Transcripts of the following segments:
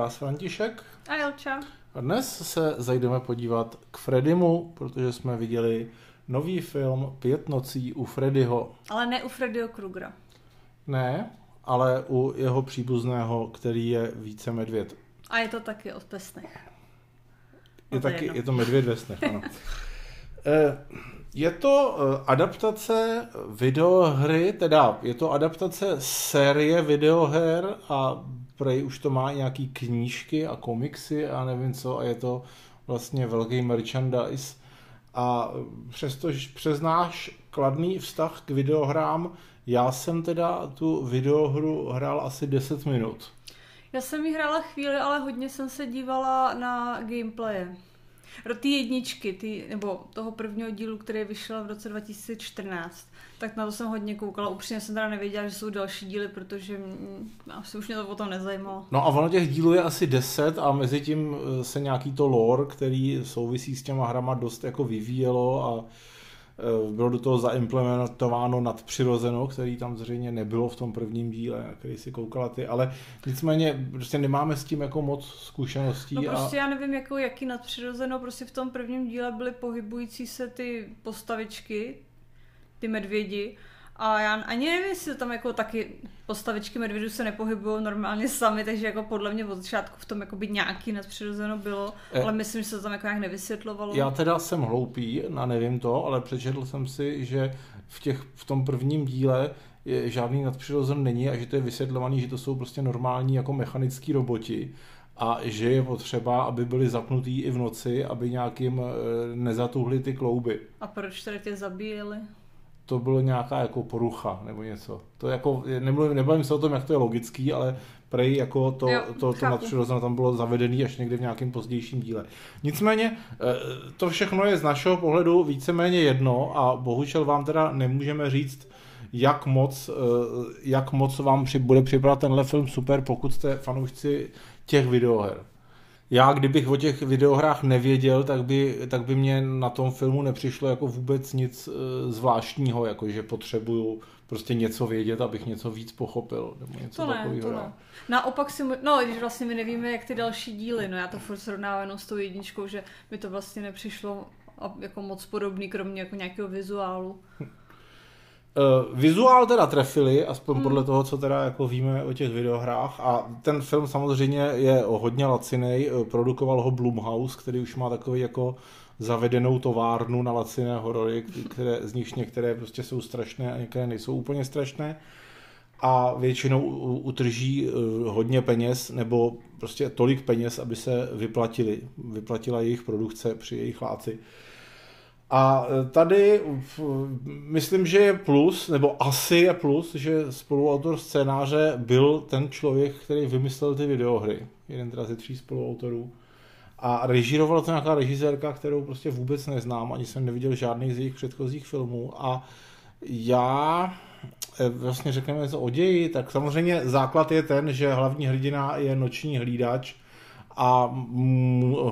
vás František. A Jelča. A dnes se zajdeme podívat k Freddymu, protože jsme viděli nový film Pět nocí u Freddyho. Ale ne u Freddyho Krugera. Ne, ale u jeho příbuzného, který je více medvěd. A je to taky od pesnech. Je, taky, je to medvěd ve snech, ano. Eh, je to eh, adaptace videohry, teda je to adaptace série videoher a prej už to má nějaký knížky a komiksy a nevím co a je to vlastně velký merchandise. A přestože přes náš kladný vztah k videohrám, já jsem teda tu videohru hrál asi 10 minut. Já jsem ji hrála chvíli, ale hodně jsem se dívala na gameplaye. Ty jedničky, ty, nebo toho prvního dílu, který vyšel v roce 2014, tak na to jsem hodně koukala. Upřímně jsem teda nevěděla, že jsou další díly, protože asi už mě to potom nezajímalo. No a ono těch dílů je asi deset a mezi tím eh, se nějaký to lore, který souvisí s těma hrama dost jako vyvíjelo a bylo do toho zaimplementováno nadpřirozeno, který tam zřejmě nebylo v tom prvním díle, který si koukala ty, ale nicméně prostě nemáme s tím jako moc zkušeností. No prostě a... já nevím, jako, jaký nadpřirozeno, prostě v tom prvním díle byly pohybující se ty postavičky, ty medvědi a já ani nevím, jestli tam jako taky postavičky medvědů se nepohybují normálně sami, takže jako podle mě od začátku v tom jako by nějaký nadpřirozeno bylo, e, ale myslím, že se to tam jako nějak nevysvětlovalo. Já teda jsem hloupý, na nevím to, ale přečetl jsem si, že v, těch, v tom prvním díle je, žádný nadpřirozen není a že to je vysvětlovaný, že to jsou prostě normální jako mechanický roboti a že je potřeba, aby byli zapnutý i v noci, aby nějakým e, nezatuhli ty klouby. A proč tady tě zabíjeli? To bylo nějaká jako porucha nebo něco. To jako, nemluvím, nebavím se o tom, jak to je logický, ale prej jako to, jo, to, to nadpřirozené tam bylo zavedený až někde v nějakém pozdějším díle. Nicméně eh, to všechno je z našeho pohledu víceméně jedno a bohužel vám teda nemůžeme říct, jak moc, eh, jak moc vám bude připadat tenhle film super, pokud jste fanoušci těch videoher. Já, kdybych o těch videohrách nevěděl, tak by, tak by mě na tom filmu nepřišlo jako vůbec nic e, zvláštního, jako že potřebuju prostě něco vědět, abych něco víc pochopil, nebo něco to ne, To ne. Naopak si, no, když vlastně my nevíme, jak ty další díly, no já to furt srovnávám jenom s tou jedničkou, že mi to vlastně nepřišlo jako moc podobný, kromě jako nějakého vizuálu. Uh, vizuál teda trefili, aspoň hmm. podle toho, co teda jako víme o těch videohrách a ten film samozřejmě je hodně lacinej, eh, produkoval ho Blumhouse, který už má takový jako zavedenou továrnu na laciné horory, které, z nich některé prostě jsou strašné a některé nejsou úplně strašné a většinou utrží eh, hodně peněz nebo prostě tolik peněz, aby se vyplatili, vyplatila jejich produkce při jejich láci. A e, tady myslím, že je plus, nebo asi je plus, že spoluautor scénáře byl ten člověk, který vymyslel ty videohry. Jeden teda ze tří spoluautorů. A režírovala to nějaká režisérka, kterou prostě vůbec neznám, ani jsem neviděl žádných z jejich předchozích filmů. A já e, vlastně řekneme něco o ději, tak samozřejmě základ je ten, že hlavní hrdina je noční hlídač, a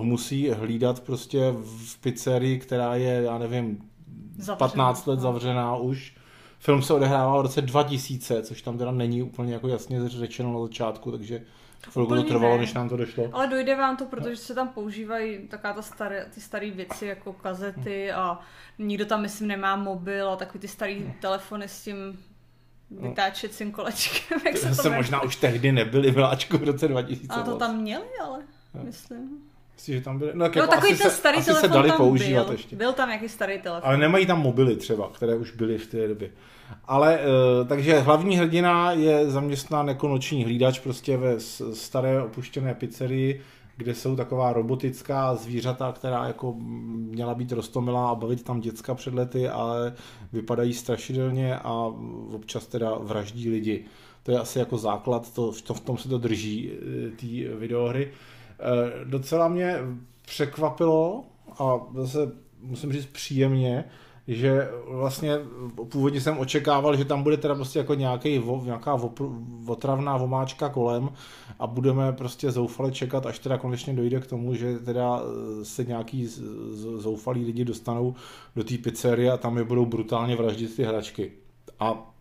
musí hlídat prostě v pizzerii, která je, já nevím, zavřená. 15 let zavřená už. Film se odehrává v roce 2000, což tam teda není úplně jako jasně řečeno na začátku, takže chvilku to trvalo, ne. než nám to došlo. Ale dojde vám to, protože se tam používají taká ta staré, ty staré věci jako kazety a nikdo tam myslím nemá mobil a takový ty starý telefony s tím vytáčecím kolečkem. Jak se, to se možná už tehdy nebyly vláčku v roce 2000. A to tam měli, ale myslím. Myslím, že tam byly. No, tak no, jako takový ten starý se, asi se dali používat byl. ještě. Byl tam nějaký starý telefon. Ale nemají tam mobily třeba, které už byly v té době. Ale, uh, takže hlavní hrdina je zaměstnán jako noční hlídač prostě ve staré opuštěné pizzerii, kde jsou taková robotická zvířata, která jako měla být rostomilá a bavit tam děcka před lety, ale vypadají strašidelně a občas teda vraždí lidi. To je asi jako základ, to, to v tom se to drží, eh, ty videohry. Eh, docela mě překvapilo a zase musím říct příjemně, že vlastně původně jsem očekával, že tam bude teda prostě jako nějaký, nějaká otravná vomáčka kolem a budeme prostě zoufale čekat, až teda konečně dojde k tomu, že teda se nějaký zoufalí lidi dostanou do té pizzerie a tam je budou brutálně vraždit ty hračky. A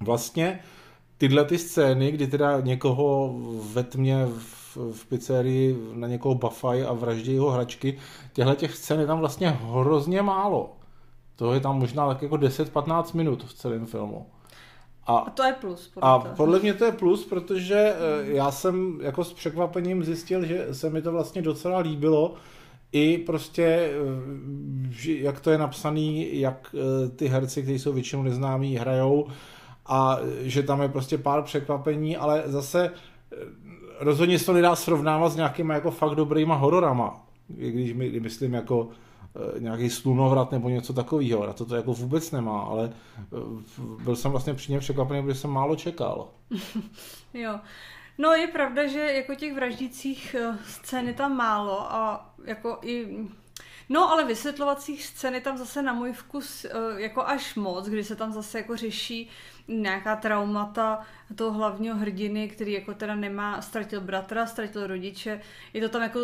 vlastně tyhle ty scény, kdy teda někoho ve tmě v, v pizzerii na někoho bafaj a vraždí jeho hračky. Těchto těch scén je tam vlastně hrozně málo. To je tam možná tak jako 10-15 minut v celém filmu. A, a to je plus. Podle a to. podle mě to je plus, protože eh, já jsem jako s překvapením zjistil, že se mi to vlastně docela líbilo, i prostě, eh, jak to je napsaný, jak eh, ty herci, kteří jsou většinou neznámí, hrajou a že tam je prostě pár překvapení, ale zase rozhodně se to nedá srovnávat s nějakýma jako fakt dobrýma hororama, když my, myslím jako Eh, nějaký slunovrat nebo něco takového. Na to to jako vůbec nemá, ale eh, byl jsem vlastně přímě překvapený, protože jsem málo čekal. jo. No je pravda, že jako těch vraždících eh, scén je tam málo a jako i No, ale vysvětlovacích scén je tam zase na můj vkus jako až moc, kdy se tam zase jako řeší nějaká traumata toho hlavního hrdiny, který jako teda nemá, ztratil bratra, ztratil rodiče. Je to tam jako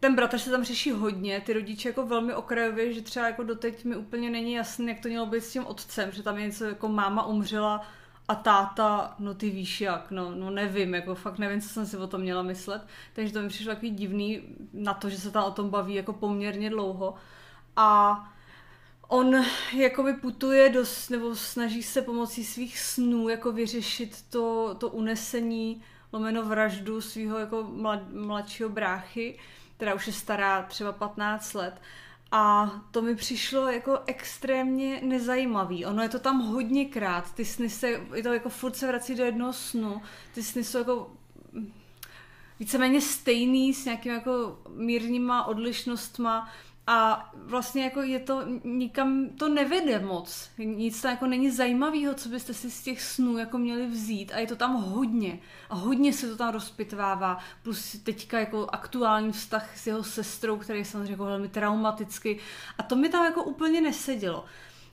ten bratr se tam řeší hodně, ty rodiče jako velmi okrajově, že třeba jako doteď mi úplně není jasný, jak to mělo být s tím otcem, že tam je něco jako máma umřela a táta, no ty víš jak, no, no nevím, jako fakt nevím, co jsem si o tom měla myslet, takže to mi přišlo takový divný na to, že se tam o tom baví jako poměrně dlouho a on jakoby putuje do, nebo snaží se pomocí svých snů jako vyřešit to, to unesení lomeno vraždu svého jako mlad, mladšího bráchy která už je stará třeba 15 let. A to mi přišlo jako extrémně nezajímavý. Ono je to tam hodněkrát. Ty sny se, je to jako furt se vrací do jednoho snu. Ty sny jsou jako víceméně stejný s nějakými jako mírnýma odlišnostma a vlastně jako je to, nikam to nevede moc. Nic tam jako není zajímavého, co byste si z těch snů jako měli vzít a je to tam hodně. A hodně se to tam rozpitvává. Plus teďka jako aktuální vztah s jeho sestrou, který je samozřejmě jako velmi traumatický. A to mi tam jako úplně nesedělo.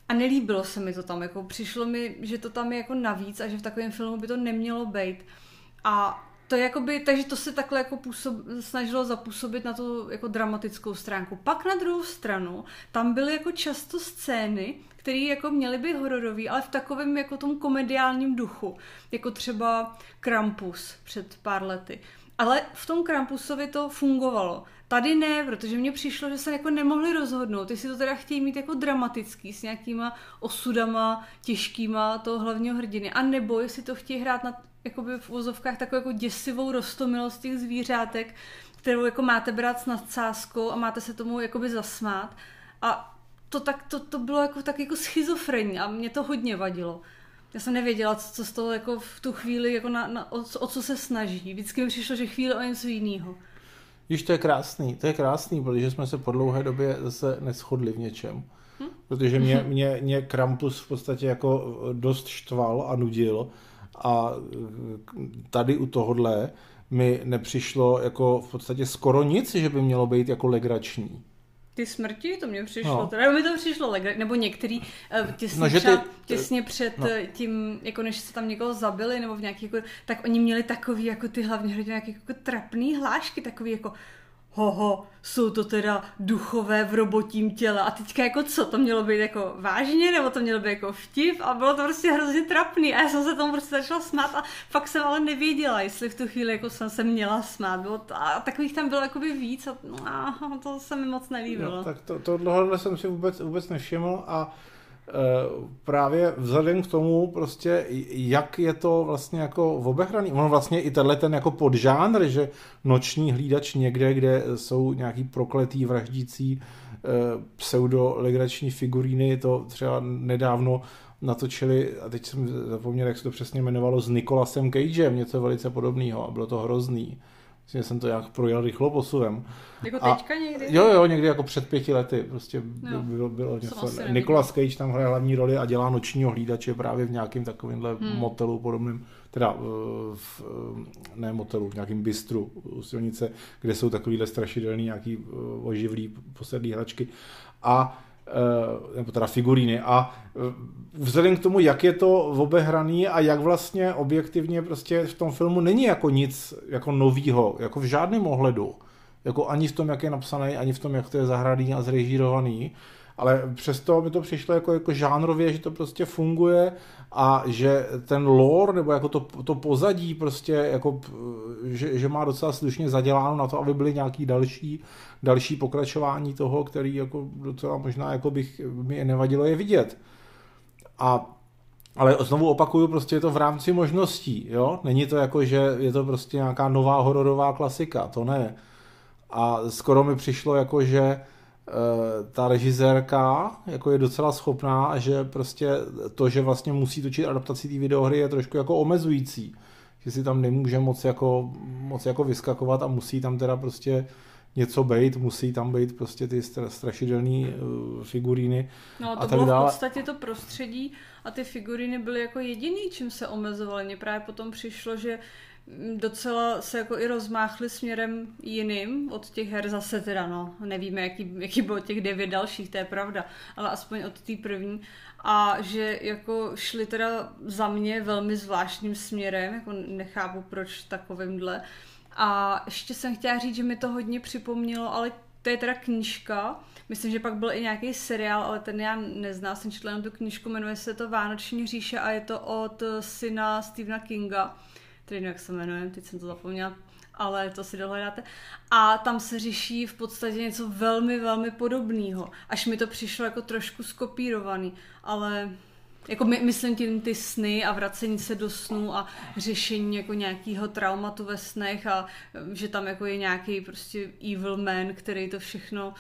A nelíbilo se mi to tam, jako přišlo mi, že to tam je jako navíc a že v takovém filmu by to nemělo být. A to je jakoby, takže to se takhle jako působ, snažilo zapůsobit na tu jako dramatickou stránku. Pak na druhou stranu, tam byly jako často scény, které jako měly být hororový, ale v takovém jako tom komediálním duchu. Jako třeba Krampus před pár lety. Ale v tom Krampusovi to fungovalo. Tady ne, protože mně přišlo, že se jako nemohli rozhodnout, jestli to teda chtějí mít jako dramatický, s nějakýma osudama těžkýma toho hlavního hrdiny, a nebo jestli to chtějí hrát na jakoby v úzovkách takovou jako děsivou rostomilost těch zvířátek, kterou jako máte brát s nadsázkou a máte se tomu jakoby zasmát. A to, tak, to, to bylo jako tak jako schizofrenní a mě to hodně vadilo. Já jsem nevěděla, co, co z toho jako v tu chvíli, jako na, na, o, o co se snaží. Vždycky mi přišlo, že chvíli o něco jiného. Víš, to je krásný, to je krásný, protože jsme se po dlouhé době zase neschodli v něčem. Hm? Protože mě, mě, mě Krampus v podstatě jako dost štval a nudil a tady u tohohle mi nepřišlo jako v podstatě skoro nic, že by mělo být jako legrační. Ty smrti, to mě přišlo, no. teda mi to přišlo legrační, nebo některý uh, těsně, no, že ty, těsně před no. Eh, tím, jako než se tam někoho zabili, nebo v nějaký, jako, tak oni měli takový, jako ty hlavně hrdiny, jako trapný hlášky, takový jako hoho, jsou to teda duchové v robotím těle. A teďka jako co, to mělo být jako vážně, nebo to mělo být jako vtip a bylo to prostě hrozně trapný a já jsem se tomu prostě začala smát a fakt jsem ale nevěděla, jestli v tu chvíli jako jsem se měla smát. Bylo to, a takových tam bylo jakoby víc a, a to se mi moc nelíbilo. No, tak to, tohle jsem si vůbec, vůbec nevšiml a právě vzhledem k tomu prostě, jak je to vlastně jako obehraný. Ono vlastně i tenhle ten jako podžánr, že noční hlídač někde, kde jsou nějaký prokletý vraždící eh, pseudo-legrační figuríny, to třeba nedávno natočili, a teď jsem zapomněl, jak se to přesně jmenovalo, s Nikolasem Cagem, něco velice podobného a bylo to hrozný. Myslím, že jsem to nějak projel rychlo posuvem. Jako teďka někdy? Jo, jo, někdy jako před pěti lety. Prostě jo. bylo, bylo něco. Nicolas Cage tam hraje hlavní roli a dělá nočního hlídače právě v nějakém takovémhle hmm. motelu podobným, teda eh, v, eh, ne motelu, v nějakém bistru u silnice, kde jsou takovýhle strašidelný nějaký eh, oživlý posedlý hračky. A nebo teda figuríny. A eh, vzhledem k tomu, jak je to obehraný a jak vlastně objektivně prostě v tom filmu není jako nic jako novýho, jako v žádném ohledu, jako ani v tom, jak je napsaný, ani v tom, jak to je zahraný a zrežírovaný, ale přesto mi to přišlo jako, jako žánrově, že to prostě funguje a že ten lore, nebo jako to, to pozadí prostě, jako, že, že má docela slušně zaděláno na to, aby byly nějaký další, další pokračování toho, který jako docela možná jako bych mi nevadilo je vidět. A ale znovu opakuju, prostě je to v rámci možností, jo? Není to jako, že je to prostě nějaká nová hororová klasika, to ne. A skoro mi přišlo jako, že e, ta režisérka jako je docela schopná a že prostě to, že vlastně musí točit adaptaci té videohry je trošku jako omezující. Že si tam nemůže moc jako, moc jako vyskakovat a musí tam teda prostě něco být, musí tam být prostě ty strašidelné uh, figuríny. No to a tak bylo dále. v podstatě to prostředí a ty figuríny byly jako jediný, čím se omezovaly. Mně právě potom přišlo, že mm, docela se jako i rozmáchly směrem jiným od těch her zase teda, no, nevíme, jaký, jaký bylo těch devět dalších, to je pravda, ale aspoň od té první a že jako šli teda za mě velmi zvláštním směrem, jako nechápu proč takovýmhle a ještě jsem chtěla říct, že mi to hodně připomnělo, ale to je teda knížka. Myslím, že pak byl i nějaký seriál, ale ten já neznám, jsem četla na tu knížku, jmenuje se to Vánoční říše a je to od syna Stephena Kinga, který jak se jmenuje, teď jsem to zapomněla, ale to si dohledáte. A tam se řeší v podstatě něco velmi, velmi podobného. Až mi to přišlo jako trošku skopírovaný, ale jako my, myslím tím ty sny a vracení se do snů a řešení jako nějakého traumatu ve snech a že tam jako je nějaký prostě evil man, který to všechno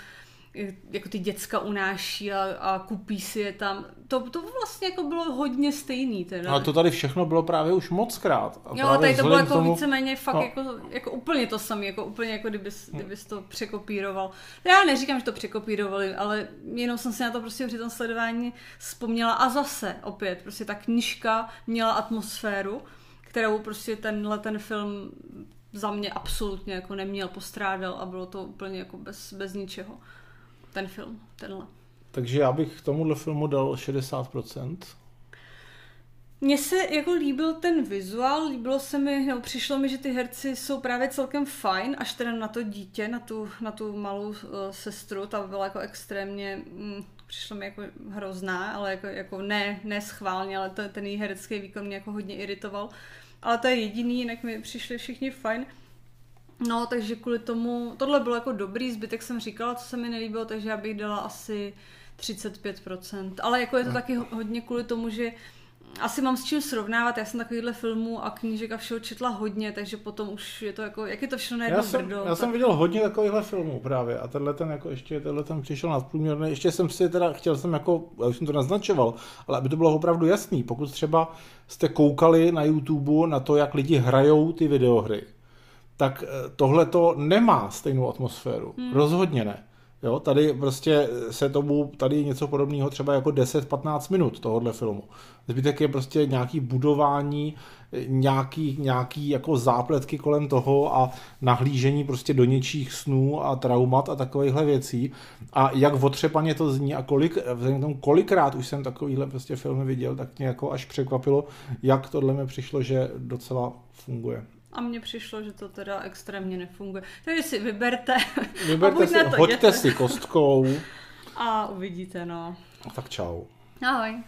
jako ty děcka unáší a, a kupí si je tam. To, to vlastně jako bylo hodně stejný teda. Ale to tady všechno bylo právě už moc krát. A jo, tady to bylo jako tomu... víceméně fakt no. jako, jako úplně to samé, jako úplně jako kdybys, kdybys to překopíroval. Já neříkám, že to překopírovali, ale jenom jsem si na to prostě při tom sledování vzpomněla a zase opět, prostě ta knižka měla atmosféru, kterou prostě tenhle ten film za mě absolutně jako neměl, postrádal a bylo to úplně jako bez, bez ničeho ten film, tenhle. Takže já bych tomuhle filmu dal 60%. Mně se jako líbil ten vizuál, líbilo se mi, nebo přišlo mi, že ty herci jsou právě celkem fajn, až teda na to dítě, na tu, na tu malou uh, sestru, ta byla jako extrémně, mm, přišlo mi jako hrozná, ale jako, jako ne, ne schválně, ale to, ten její herecký výkon mě jako hodně iritoval. Ale to je jediný, jinak mi přišli všichni fajn. No, takže kvůli tomu, tohle bylo jako dobrý, zbytek jsem říkala, co se mi nelíbilo, takže já bych dala asi 35%. Ale jako je to no. taky hodně kvůli tomu, že asi mám s čím srovnávat, já jsem takovýhle filmů a knížek a všeho četla hodně, takže potom už je to jako, jak je to všechno najednou já jsem, brdo. Já tak... jsem viděl hodně takovýchhle filmů právě a tenhle ten jako ještě, tenhle ten přišel nadprůměrný, ještě jsem si teda, chtěl jsem jako, já už jsem to naznačoval, ale aby to bylo opravdu jasný, pokud třeba jste koukali na YouTube na to, jak lidi hrajou ty videohry, tak eh, tohle to nemá stejnou atmosféru. Hmm. Rozhodně ne. Jo, tady prostě se tomu, tady je něco podobného třeba jako 10-15 minut tohohle filmu. Zbytek je prostě nějaký budování, nějaký, nějaký jako zápletky kolem toho a nahlížení prostě do něčích snů a traumat a takovýchhle věcí. A jak otřepaně to zní a kolik, vzhledem tomu, kolikrát už jsem takovýhle prostě filmy viděl, tak mě jako až překvapilo, jak tohle mi přišlo, že docela funguje. A mně přišlo, že to teda extrémně nefunguje. Takže si vyberte. Vyberte si, to hoďte jděte. si kostkou. A uvidíte, no. Tak čau. Ahoj.